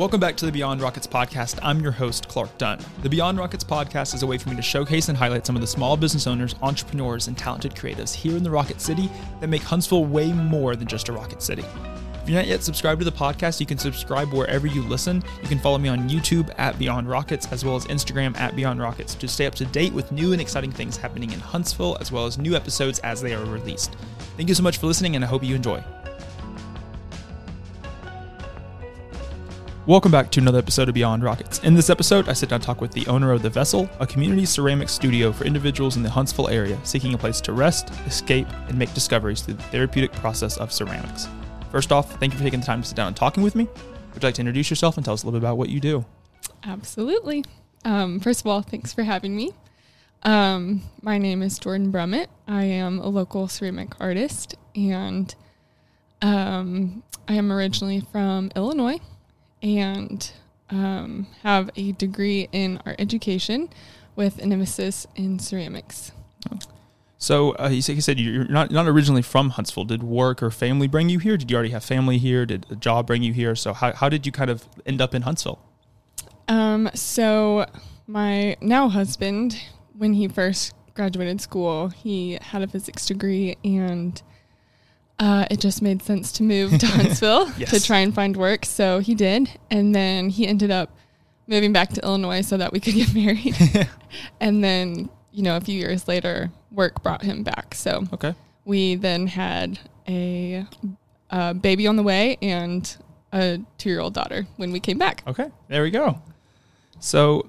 Welcome back to the Beyond Rockets podcast. I'm your host, Clark Dunn. The Beyond Rockets podcast is a way for me to showcase and highlight some of the small business owners, entrepreneurs, and talented creatives here in the Rocket City that make Huntsville way more than just a Rocket City. If you're not yet subscribed to the podcast, you can subscribe wherever you listen. You can follow me on YouTube at Beyond Rockets as well as Instagram at Beyond Rockets to stay up to date with new and exciting things happening in Huntsville as well as new episodes as they are released. Thank you so much for listening, and I hope you enjoy. Welcome back to another episode of Beyond Rockets. In this episode, I sit down talk with the owner of The Vessel, a community ceramic studio for individuals in the Huntsville area seeking a place to rest, escape, and make discoveries through the therapeutic process of ceramics. First off, thank you for taking the time to sit down and talking with me. Would you like to introduce yourself and tell us a little bit about what you do? Absolutely. Um, first of all, thanks for having me. Um, my name is Jordyn Brummett. I am a local ceramic artist, and um, I am originally from Illinois and um, have a degree in art education with an emphasis in ceramics. So uh, you, said, you said you're not not originally from Huntsville. Did work or family bring you here? Did you already have family here? Did a job bring you here? So how, how did you kind of end up in Huntsville? Um, so my now husband, when he first graduated school, he had a physics degree and uh, it just made sense to move to Huntsville yes. to try and find work. So he did. And then he ended up moving back to Illinois so that we could get married. and then, you know, a few years later, work brought him back. So okay. we then had a, a baby on the way and a two year old daughter when we came back. Okay. There we go. So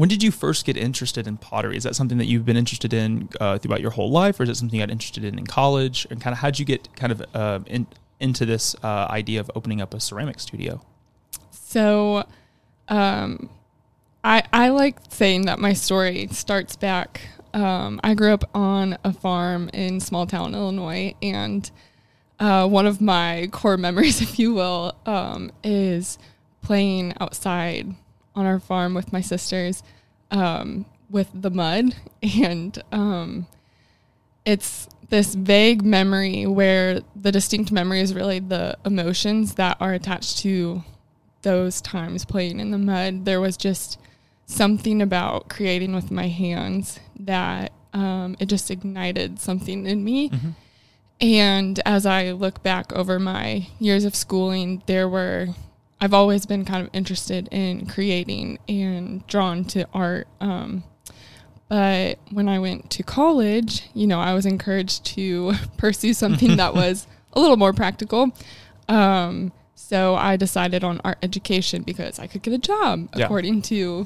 when did you first get interested in pottery? Is that something that you've been interested in uh, throughout your whole life, or is it something you got interested in in college? And kind of how'd you get kind of uh, in, into this uh, idea of opening up a ceramic studio? So, um, I I like saying that my story starts back. Um, I grew up on a farm in small town Illinois, and uh, one of my core memories, if you will, um, is playing outside on our farm with my sisters um, with the mud. And um, it's this vague memory where the distinct memory is really the emotions that are attached to those times playing in the mud. There was just something about creating with my hands that um, it just ignited something in me. Mm-hmm. And as I look back over my years of schooling, there were I've always been kind of interested in creating and drawn to art. Um, but when I went to college, you know, I was encouraged to pursue something that was a little more practical. Um, so I decided on art education because I could get a job, yeah. according to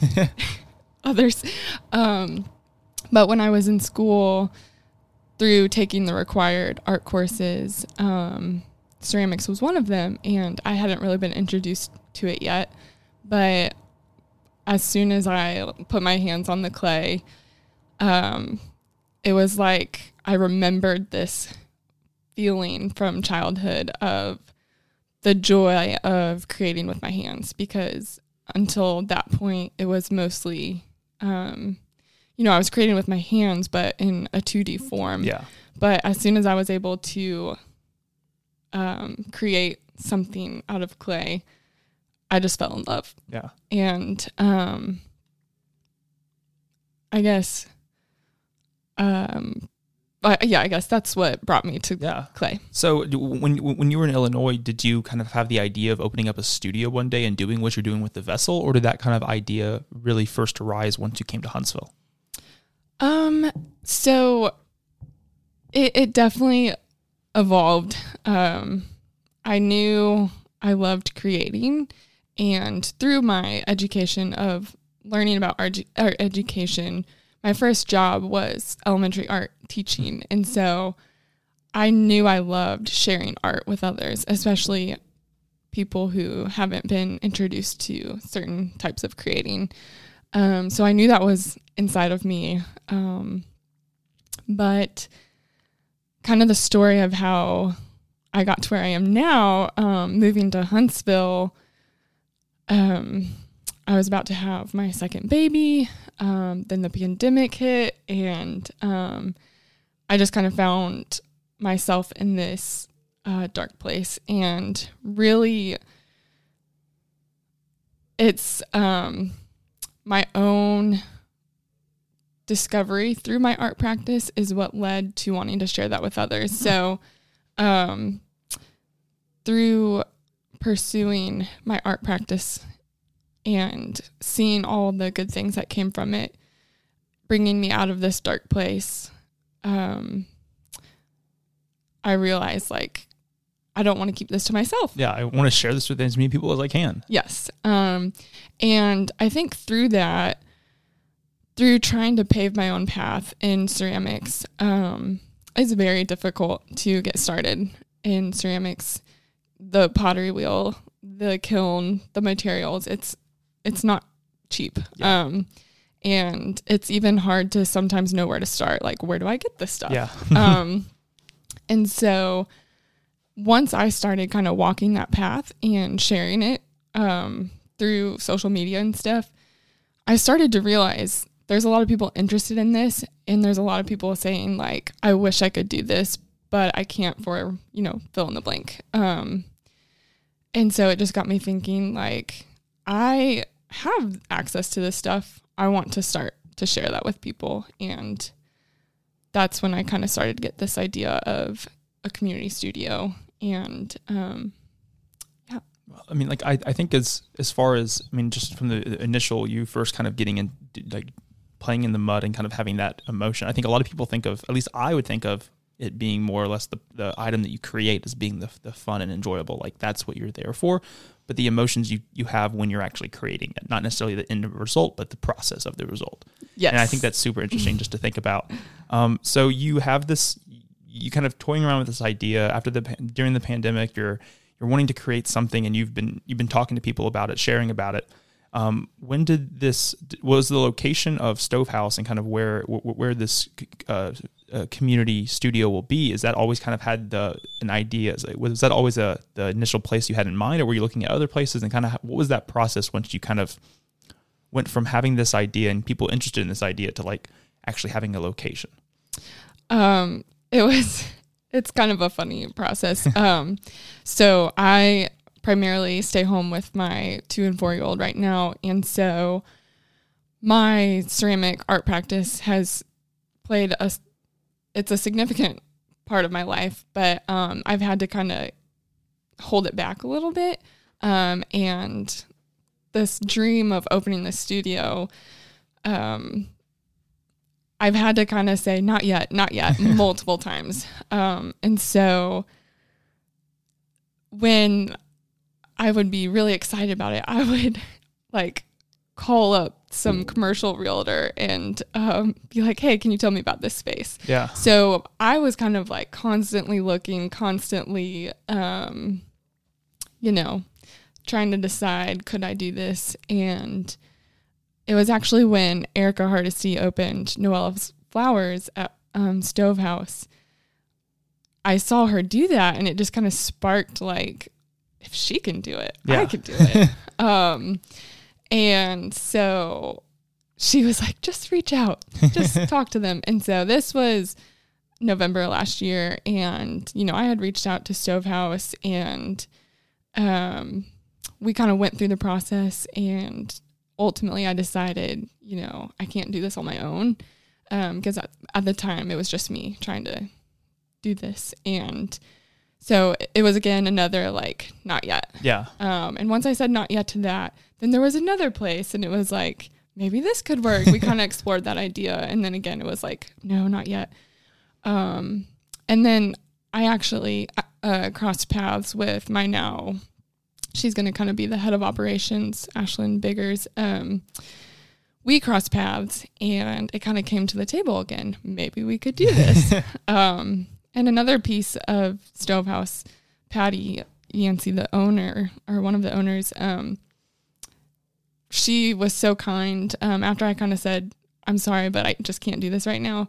others. Um, but when I was in school, through taking the required art courses, um, ceramics was one of them, and I hadn't really been introduced to it yet. But as soon as I put my hands on the clay, um, it was like I remembered this feeling from childhood of the joy of creating with my hands because until that point it was mostly um, you know i was creating with my hands but in a 2d form yeah but as soon as i was able to um, create something out of clay, I just fell in love. Yeah. And um, I guess, um, I, yeah, I guess that's what brought me to yeah. clay. So when when you were in Illinois, did you kind of have the idea of opening up a studio one day and doing what you're doing with the vessel, or did that kind of idea really first arise once you came to Huntsville? Um. So it it definitely evolved. Um, I knew I loved creating, and through my education of learning about art, art education, my first job was elementary art teaching, and so I knew I loved sharing art with others, especially people who haven't been introduced to certain types of creating. Um, so I knew that was inside of me. Um, but kind of the story of how I got to where I am now, um, moving to Huntsville. Um, I was about to have my second baby. Um, then the pandemic hit, and um, I just kind of found myself in this uh, dark place and really it's um, my own discovery through my art practice is what led to wanting to share that with others. So, um, through pursuing my art practice and seeing all the good things that came from it, bringing me out of this dark place, um, I realized like I don't want to keep this to myself. Yeah, I want to share this with as many people as I can. Yes. Um, and I think through that, through trying to pave my own path in ceramics, um, it's very difficult to get started in ceramics. The pottery wheel, the kiln, the materials, it's it's not cheap. Yeah. Um, and it's even hard to sometimes know where to start. Like, where do I get this stuff? Yeah. um, and so once I started kind of walking that path and sharing it um, through social media and stuff, I started to realize there's a lot of people interested in this, and there's a lot of people saying like, "I wish I could do this, but I can't for you know fill in the blank." Um, and so it just got me thinking like, I have access to this stuff. I want to start to share that with people, and that's when I kind of started to get this idea of a community studio and um, yeah I mean, like I, I think as as far as I mean, just from the initial you first kind of getting in like playing in the mud and kind of having that emotion. I think a lot of people think of at least I would think of it being more or less the, the item that you create as being the, the fun and enjoyable. Like that's what you're there for. But the emotions you, you have when you're actually creating it, not necessarily the end result, but the process of the result. yes, And I think that's super interesting just to think about. Um, so you have this, you kind of toying around with this idea after the during the pandemic. You're you're wanting to create something, and you've been you've been talking to people about it, sharing about it. Um, when did this was the location of Stovehouse and kind of where where this uh, uh, community studio will be? Is that always kind of had the an idea? Was that always a the initial place you had in mind, or were you looking at other places? And kind of what was that process once you kind of went from having this idea and people interested in this idea to like actually having a location? um, it was it's kind of a funny process. um, so I primarily stay home with my two and four year old right now, and so my ceramic art practice has played a it's a significant part of my life, but um, I've had to kind of hold it back a little bit. Um, and this dream of opening the studio, um, I've had to kind of say, not yet, not yet, multiple times. Um, and so when I would be really excited about it, I would like call up some commercial realtor and um, be like, hey, can you tell me about this space? Yeah. So I was kind of like constantly looking, constantly, um, you know, trying to decide could I do this? And it was actually when Erica Hardesty opened Noella's Flowers at um, Stovehouse. I saw her do that, and it just kind of sparked like, if she can do it, Yeah. I could do it. um, and so she was like, just reach out, just talk to them. And so this was November last year. And, you know, I had reached out to Stovehouse and um, we kind of went through the process. And ultimately, I decided, you know, I can't do this on my own. Because at, at the time, it was just me trying to do this. And so it was again another like, not yet. Yeah. Um, and once I said not yet to that, then there was another place, and it was like maybe this could work. We kind of explored that idea, and then again, it was like no, not yet. Um, and then I actually uh, crossed paths with my now. She's going to kind of be the head of operations, Ashlyn Biggers. Um, we crossed paths, and it kind of came to the table again. Maybe we could do this. um, and another piece of Stovehouse, Patty Yancey, the owner or one of the owners, um, she was so kind. Um, after I kind of said, "I'm sorry, but I just can't do this right now,"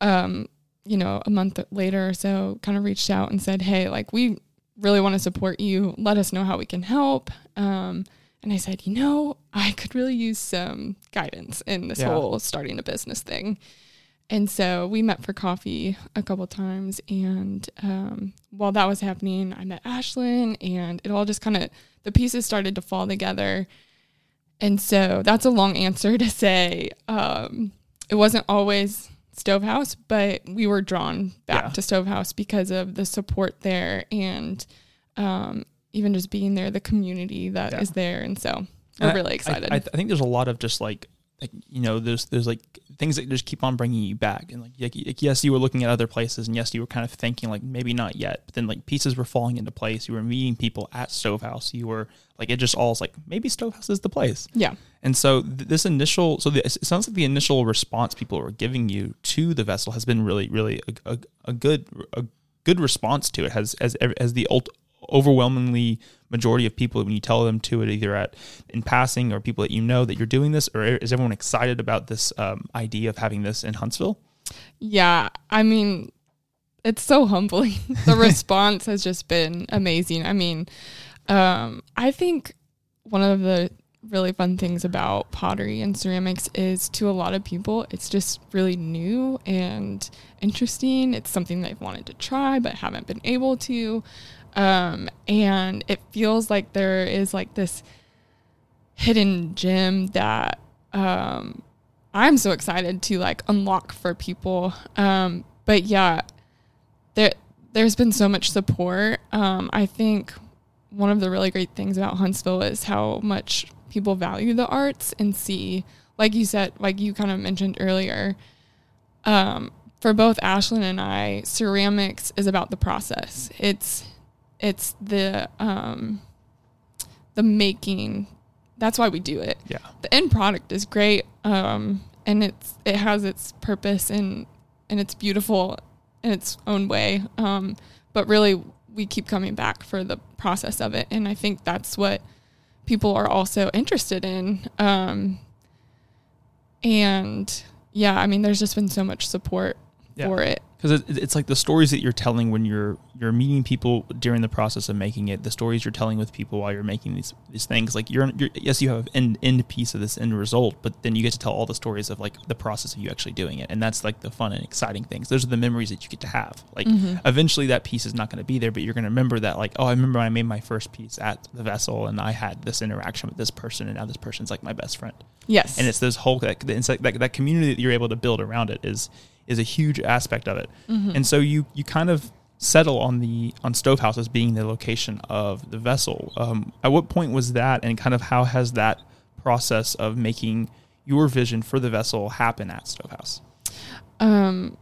um, you know, a month later or so, kind of reached out and said, "Hey, like we really want to support you. Let us know how we can help." Um, and I said, "You know, I could really use some guidance in this Yeah. whole starting a business thing." And so we met for coffee a couple times. And um, while that was happening, I met Ashlyn, and it all just kind of, the pieces started to fall together. and so that's a long answer to say um, it wasn't always Stovehouse, but we were drawn back Yeah. to Stovehouse because of the support there and um, even just being there, the community that is Yeah. there. And so we're And I- really I- excited. I, I think there's a lot of just like, like you know, there's there's like things that just keep on bringing you back, and like, like, yes, you were looking at other places, and yes, you were kind of thinking like maybe not yet, but then like pieces were falling into place. You were meeting people at Stovehouse. You were like it just all is like maybe Stovehouse is the place. yeah. And so th- this initial, so the, it sounds like the initial response people were giving you to the vessel has been really, really a, a, a good, a good response to it. Has as as the ult- overwhelmingly majority of people when you tell them to it either at in passing or people that you know that you're doing this, or is everyone excited about this um, idea of having this in Huntsville? Yeah, I mean, it's so humbling. the response has just been amazing. I mean, um, I think one of the really fun things about pottery and ceramics is to a lot of people, it's just really new and interesting. It's something they've wanted to try but haven't been able to. Um, and it feels like there is like this hidden gem that um, I'm so excited to like unlock for people. Um, but yeah, there there's been so much support. Um, I think one of the really great things about Huntsville is how much people value the arts and see, like you said, like you kind of mentioned earlier. Um, for both Ashlyn and I, ceramics is about the process. It's it's the um, the making. That's why we do it Yeah, the end product is great um, and it's it has its purpose and and it's beautiful in its own way um, but really we keep coming back for the process of it and i think that's what people are also interested in um, and yeah i mean there's just been so much support Yeah. for it because it, it's like the stories that you're telling when you're you're meeting people during the process of making it the stories you're telling with people while you're making these these things like you're, you're yes you have an end, end piece of this end result but then you get to tell all the stories of like the process of you actually doing it and that's like the fun and exciting things. Those are the memories that you get to have. Like mm-hmm. eventually that piece is not going to be there but you're going to remember that like oh i remember when i made my first piece at the vessel and i had this interaction with this person and now this person's like my best friend. Yes. And it's this whole that, it's like that, that community that you're able to build around it is is a huge aspect of it. And so you you kind of settle on the on stovehouse as being the location of the vessel. Um, at what point was that and kind of how has that process of making your vision for the vessel happen at stovehouse? Um,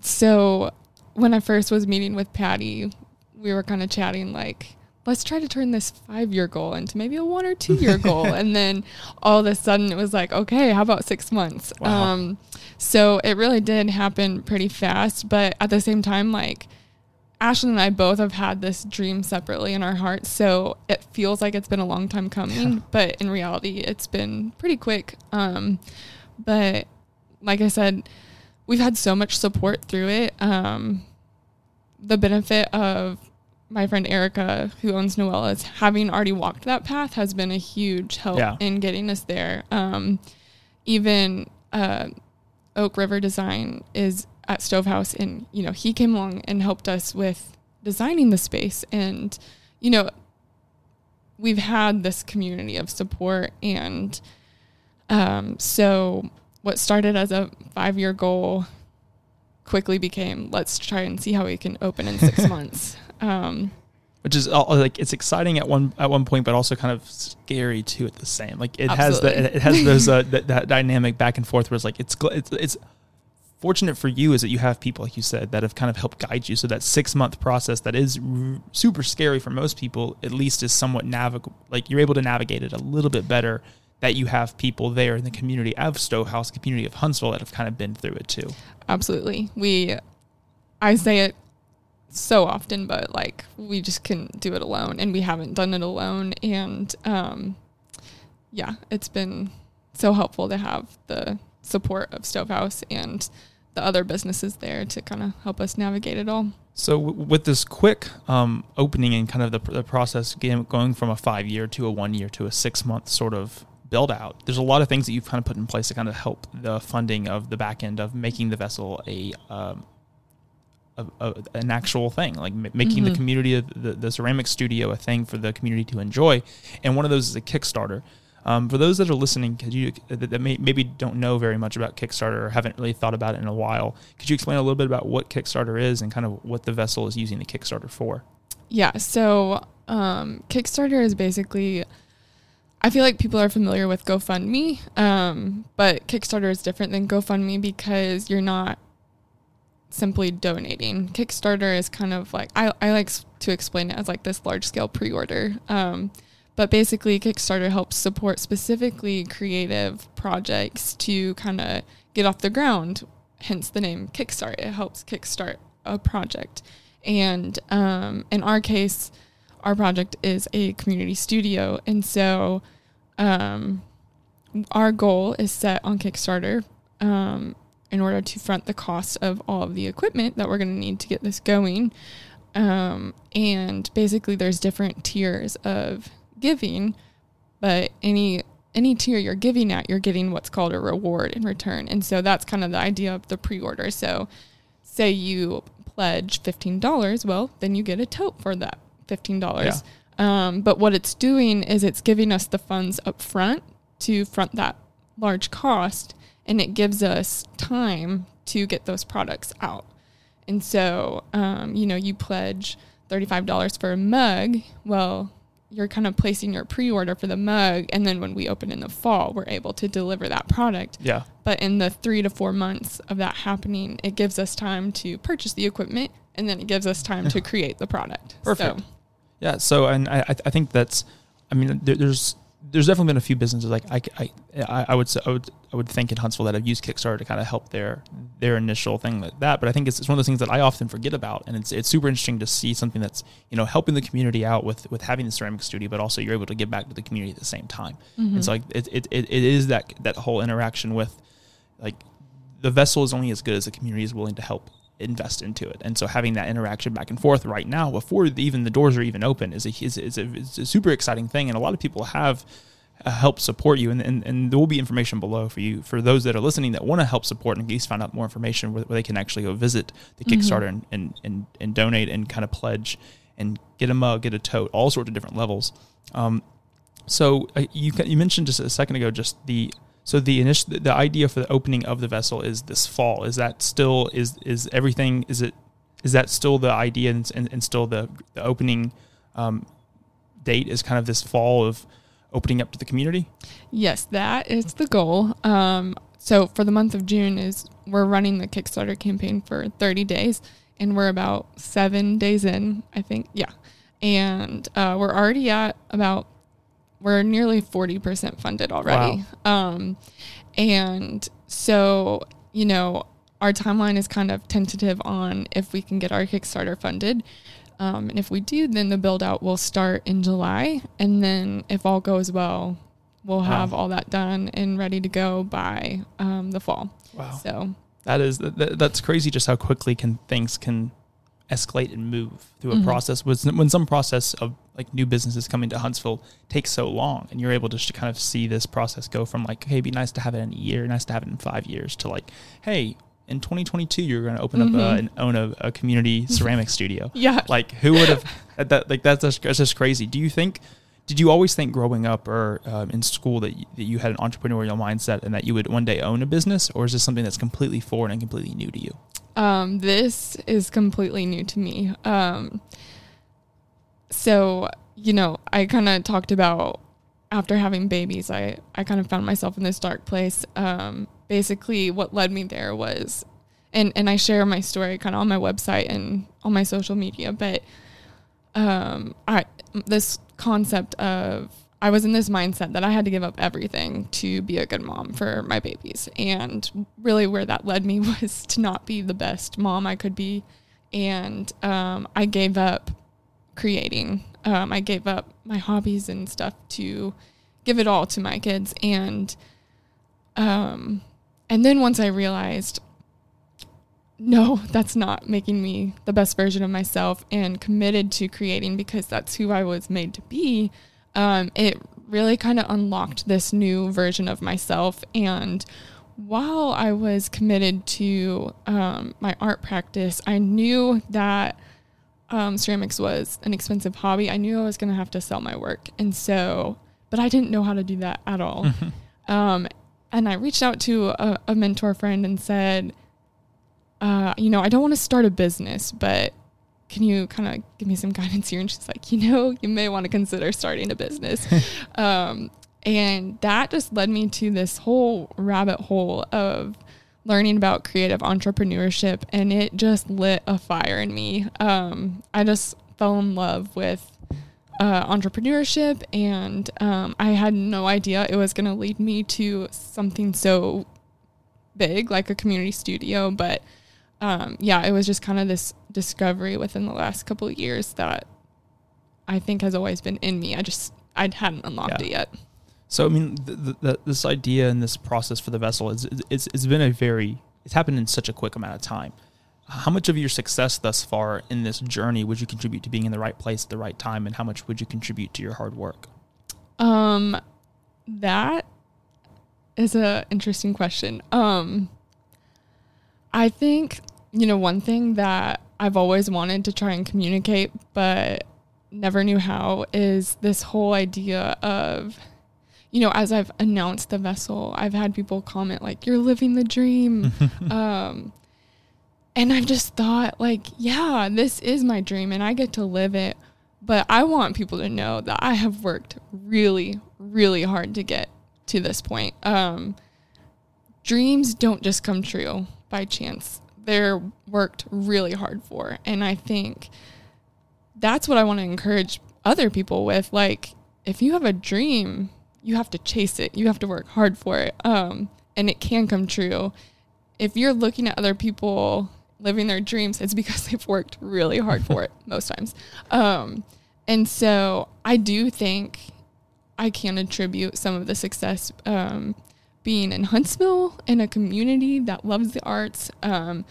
so when I first was meeting with Patty, we were kind of chatting like, let's try to turn this five year goal into maybe a one or two year goal. And then all of a sudden it was like, okay, how about six months? Wow. Um, so it really did happen pretty fast. But at the same time, like, Ashlyn and I both have had this dream separately in our hearts. So it feels like it's been a long time coming, Yeah. but in reality, it's been pretty quick. Um, but like I said, we've had so much support through it. Um, the benefit of my friend Erica, who owns Noella's, having already walked that path has been a huge help Yeah. in getting us there. Um, even uh, Oak River Design is at Stovehouse, and you know he came along and helped us with designing the space, and you know we've had this community of support, and um, so what started as a five year goal quickly became let's try and see how we can open in six months. Um, which is all, like it's exciting at one at one point, but also kind of scary too at the same. Like it has the it has those uh, that, that dynamic back and forth where it's like it's it's it's fortunate for you is that you have people like you said that have kind of helped guide you. So that six month process that is r- super scary for most people, at least is somewhat navigable. Like you're able to navigate it a little bit better. That you have people there in the community of Stovehouse, community of Huntsville that have kind of been through it too. absolutely. We, I say it so often, but like we just couldn't do it alone, and we haven't done it alone. And um, yeah, it's been so helpful to have the support of Stovehouse and the other businesses there to kind of help us navigate it all. So w- with this quick um, opening and kind of the, the process going from a five year to a one year to a six month sort of build out, there's a lot of things that you've kind of put in place to kind of help the funding of the back end of making the vessel a um, a, a, an actual thing, like m- making the Mhm. community of the, the ceramic studio a thing for the community to enjoy. And one of those is a Kickstarter. Um, for those that are listening, could you that, that may, maybe don't know very much about Kickstarter or haven't really thought about it in a while, could you explain a little bit about what Kickstarter is and kind of what the vessel is using the Kickstarter for? Yeah. So um, Kickstarter is basically. I feel like people are familiar with GoFundMe, um, but Kickstarter is different than GoFundMe because you're not simply donating. Kickstarter is kind of like I, I like to explain it as like this large scale pre order. Um, but basically, Kickstarter helps support specifically creative projects to kind of get off the ground, hence the name Kickstart. It helps kickstart a project. And um, in our case, our project is a community studio. And so um, our goal is set on Kickstarter um, in order to front the cost of all of the equipment that we're going to need to get this going. Um, and basically, there's different tiers of giving, but any any tier you're giving at, you're getting what's called a reward in return. And so that's kind of the idea of the pre-order. So say you pledge $15, well, then you get a tote for that $15. Yeah. Um, but what it's doing is it's giving us the funds up front to front that large cost and it gives us time to get those products out. And so, um, you know, you pledge $35 for a mug. Well, you're kind of placing your pre-order for the mug and then when we open in the fall we're able to deliver that product yeah but in the three to four months of that happening it gives us time to purchase the equipment and then it gives us time to create the product perfect so. yeah so and i i think that's i mean there, there's there's definitely been a few businesses like I, I, I would say, I would I would think in Huntsville that have used Kickstarter to kind of help their their initial thing like that. But I think it's, it's one of those things that I often forget about, and it's it's super interesting to see something that's you know helping the community out with with having the ceramic studio, but also you're able to give back to the community at the same time. Mm-hmm. And so like it, it, it, it is that that whole interaction with like the vessel is only as good as the community is willing to help invest into it. And so having that interaction back and forth right now before even the doors are even open is a, is, is a, is a super exciting thing. And a lot of people have uh, helped support you. And, and, and there will be information below for you, for those that are listening that want to help support and at least find out more information where, where they can actually go visit the mm-hmm. Kickstarter and, and, and, and, donate and kind of pledge and get a mug, get a tote, all sorts of different levels. Um, so uh, you, you mentioned just a second ago, just the, so the initial the idea for the opening of the vessel is this fall. Is that still is is everything? Is it is that still the idea and, and, and still the, the opening um, date is kind of this fall of opening up to the community? Yes, that is the goal. Um, so for the month of June is we're running the Kickstarter campaign for 30 days, and we're about seven days in, I think. Yeah, and uh, we're already at about we're nearly 40% funded already. Wow. Um, and so, you know, our timeline is kind of tentative on if we can get our Kickstarter funded. Um, and if we do, then the build out will start in July. And then if all goes well, we'll have wow. all that done and ready to go by um, the fall. Wow. So that is, that, that's crazy just how quickly can things can escalate and move through a mm-hmm. process when some process of like new businesses coming to Huntsville takes so long and you're able to just kind of see this process go from like hey it'd be nice to have it in a year nice to have it in five years to like hey in 2022 you're going to open mm-hmm. up a, and own a, a community ceramic studio yeah like who would have that like that's just, that's just crazy do you think did you always think growing up or um, in school that you, that you had an entrepreneurial mindset and that you would one day own a business or is this something that's completely foreign and completely new to you um, this is completely new to me. Um, so, you know, I kind of talked about after having babies, I, I kind of found myself in this dark place. Um, basically, what led me there was, and, and I share my story kind of on my website and on my social media, but um, I, this concept of I was in this mindset that I had to give up everything to be a good mom for my babies. And really, where that led me was to not be the best mom I could be. And um, I gave up creating. Um, I gave up my hobbies and stuff to give it all to my kids. And um, and then once I realized, no, that's not making me the best version of myself, and committed to creating because that's who I was made to be um, it really kind of unlocked this new version of myself. And while I was committed to um, my art practice, I knew that um, ceramics was an expensive hobby. I knew I was going to have to sell my work. And so but I didn't know how to do that at all. Um, and I reached out to a, a mentor friend and said, uh, you know, I don't want to start a business, but can you kind of give me some guidance here? And she's like, you know, you may want to consider starting a business. um, and that just led me to this whole rabbit hole of learning about creative entrepreneurship. And it just lit a fire in me. Um, I just fell in love with uh, entrepreneurship, and um, I had no idea it was going to lead me to something so big like a community studio. But um, yeah, it was just kind of this discovery within the last couple of years that I think has always been in me. I just I hadn't unlocked yeah. it yet. So I mean, the, the, this idea and this process for the vessel is it's, it's been a very it's happened in such a quick amount of time. How much of your success thus far in this journey would you contribute to being in the right place at the right time, and how much would you contribute to your hard work? Um, that is a interesting question. Um, I think you know, one thing that I've always wanted to try and communicate, but never knew how, is this whole idea of, you know, as I've announced the vessel, I've had people comment, like, you're living the dream. um, and I've just thought, like, yeah, this is my dream and I get to live it. But I want people to know that I have worked really, really hard to get to this point. Um, dreams don't just come true by chance they're worked really hard for. And I think that's what I want to encourage other people with. Like, if you have a dream, you have to chase it. You have to work hard for it. Um, and it can come true. If you're looking at other people living their dreams, it's because they've worked really hard for it most times. Um, and so I do think I can attribute some of the success um, being in Huntsville in a community that loves the arts, um,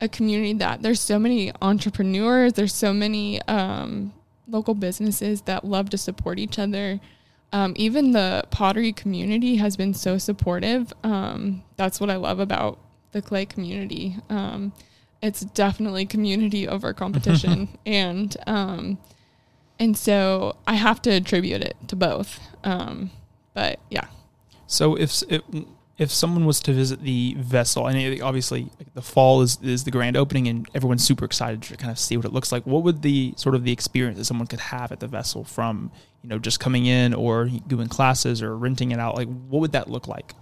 a community that there's so many entrepreneurs, there's so many um, local businesses that love to support each other. Um, even the pottery community has been so supportive. Um, that's what I love about the clay community. Um, it's definitely community over competition, and um, and so I have to attribute it to both. but yeah. So if if someone was to visit the vessel, and obviously the fall is is the grand opening, and everyone's super excited to kind of see what it looks like. What would the sort of the experience that someone could have at the vessel from you know just coming in or doing classes or renting it out? Like, what would that look like?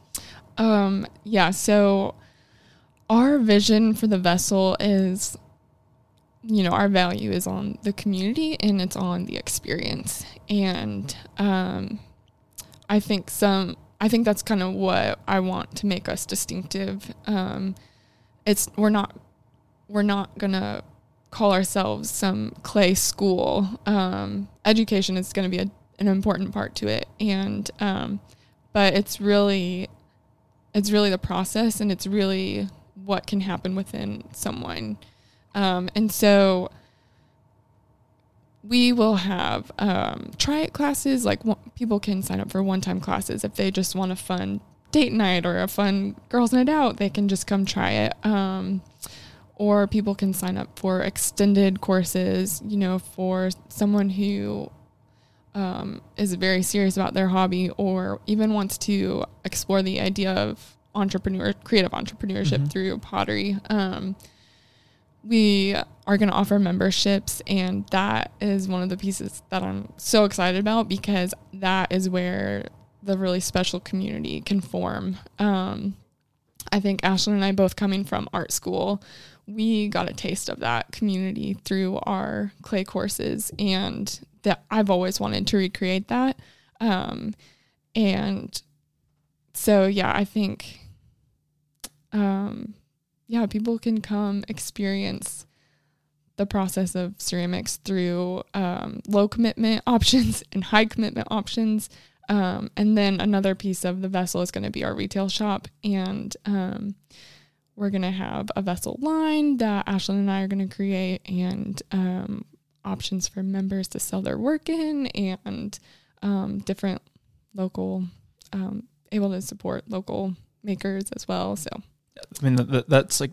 Um, yeah. So our vision for the vessel is you know our value is on the community and it's on the experience and um, i think some I think that's kind of what I want to make us distinctive. Um, it's we're not we're not gonna call ourselves some clay school. Um, education is going to be a, an important part to it, and um, but it's really it's really the process, and it's really what can happen within someone. Um, and so we will have um, try it classes. Like people can sign up for one time classes if they just want a fun date night or a fun girls' night out. They can just come try it. Um, or people can sign up for extended courses. You know, for someone who um, is very serious about their hobby or even wants to explore the idea of entrepreneur creative entrepreneurship mm-hmm. through pottery. Um, we are going to offer memberships and that is one of the pieces that I'm so excited about because that is where the really special community can form. Um, I think Ashlyn and I both coming from art school, we got a taste of that community through our clay courses and that I've always wanted to recreate that. Um, and so yeah, I think um, yeah, people can come experience the process of ceramics through um, low commitment options and high commitment options. Um, and then another piece of the vessel is going to be our retail shop. And um, we're going to have a vessel line that Ashlyn and I are going to create and um, options for members to sell their work in and um, different local, um, able to support local makers as well. So I mean, that's like,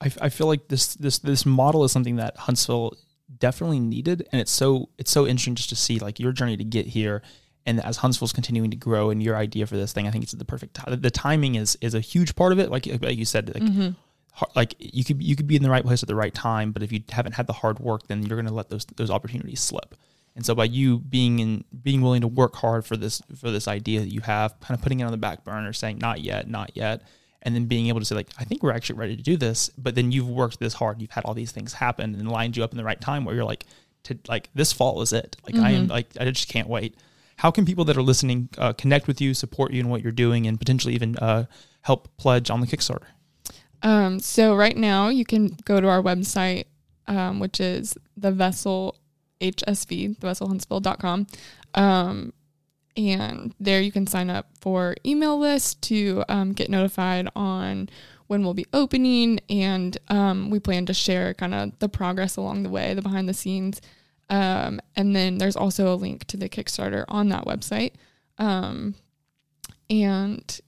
I, I feel like this this this model is something that Huntsville definitely needed, and it's so it's so interesting just to see like your journey to get here, And as Huntsville's continuing to grow and your idea for this thing, I think it's the perfect time. The timing is is a huge part of it. Like, like you said, like, Mm-hmm. like you could you could be in the right place at the right time, but if you haven't had the hard work, then you're going to let those those opportunities slip. And so by you being in being willing to work hard for this for this idea that you have, kind of putting it on the back burner, saying not yet, not yet, and then being able to say like I think we're actually ready to do this, but then you've worked this hard, you've had all these things happen and lined you up in the right time where you're like to like this fall is it. Like I am like I just can't wait. How can people that are listening uh, connect with you, support you in what you're doing, and potentially even uh, help pledge on the Kickstarter? Um, so right now you can go to our website, um, which is the vessel HSV, thevesselhuntsville.com. Um, and there you can sign up for email list to um, get notified on when we'll be opening. And um, we plan to share kind of the progress along the way, the behind the scenes. Um, and then there's also a link to the Kickstarter on that website. Um, and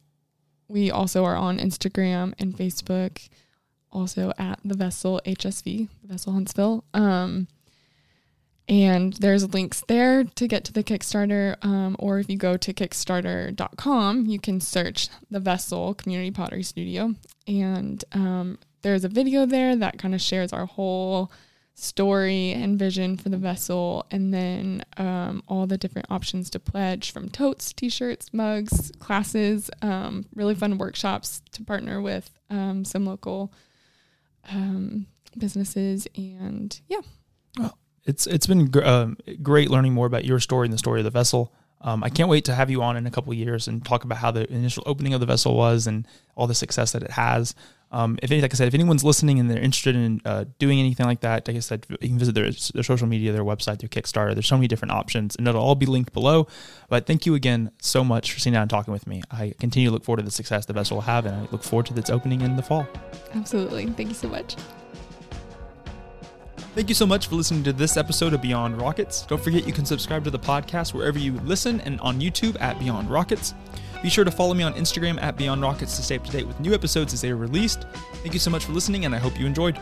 we also are on Instagram and Facebook, also at the Vessel HSV, the Vessel Huntsville. Um, and there's links there to get to the Kickstarter. Um, or if you go to Kickstarter.com, you can search the Vessel Community Pottery Studio. And um, there's a video there that kind of shares our whole story and vision for the vessel, and then um, all the different options to pledge from totes, t shirts, mugs, classes, um, really fun workshops to partner with um, some local um, businesses. And yeah, it's it's been gr- um, great learning more about your story and the story of the vessel. Um, I can't wait to have you on in a couple years and talk about how the initial opening of the vessel was and all the success that it has. Um, if any, like I said, if anyone's listening and they're interested in uh, doing anything like that, like I said, you can visit their, their social media, their website, their Kickstarter. There's so many different options, and it'll all be linked below. But thank you again so much for sitting down and talking with me. I continue to look forward to the success the vessel will have, and I look forward to its opening in the fall. absolutely. Thank you so much. Thank you so much for listening to this episode of Beyond Rockets. Don't forget you can subscribe to the podcast wherever you listen and on YouTube at Beyond Rockets. Be sure to follow me on Instagram at Beyond Rockets to stay up to date with new episodes as they are released. Thank you so much for listening, and I hope you enjoyed.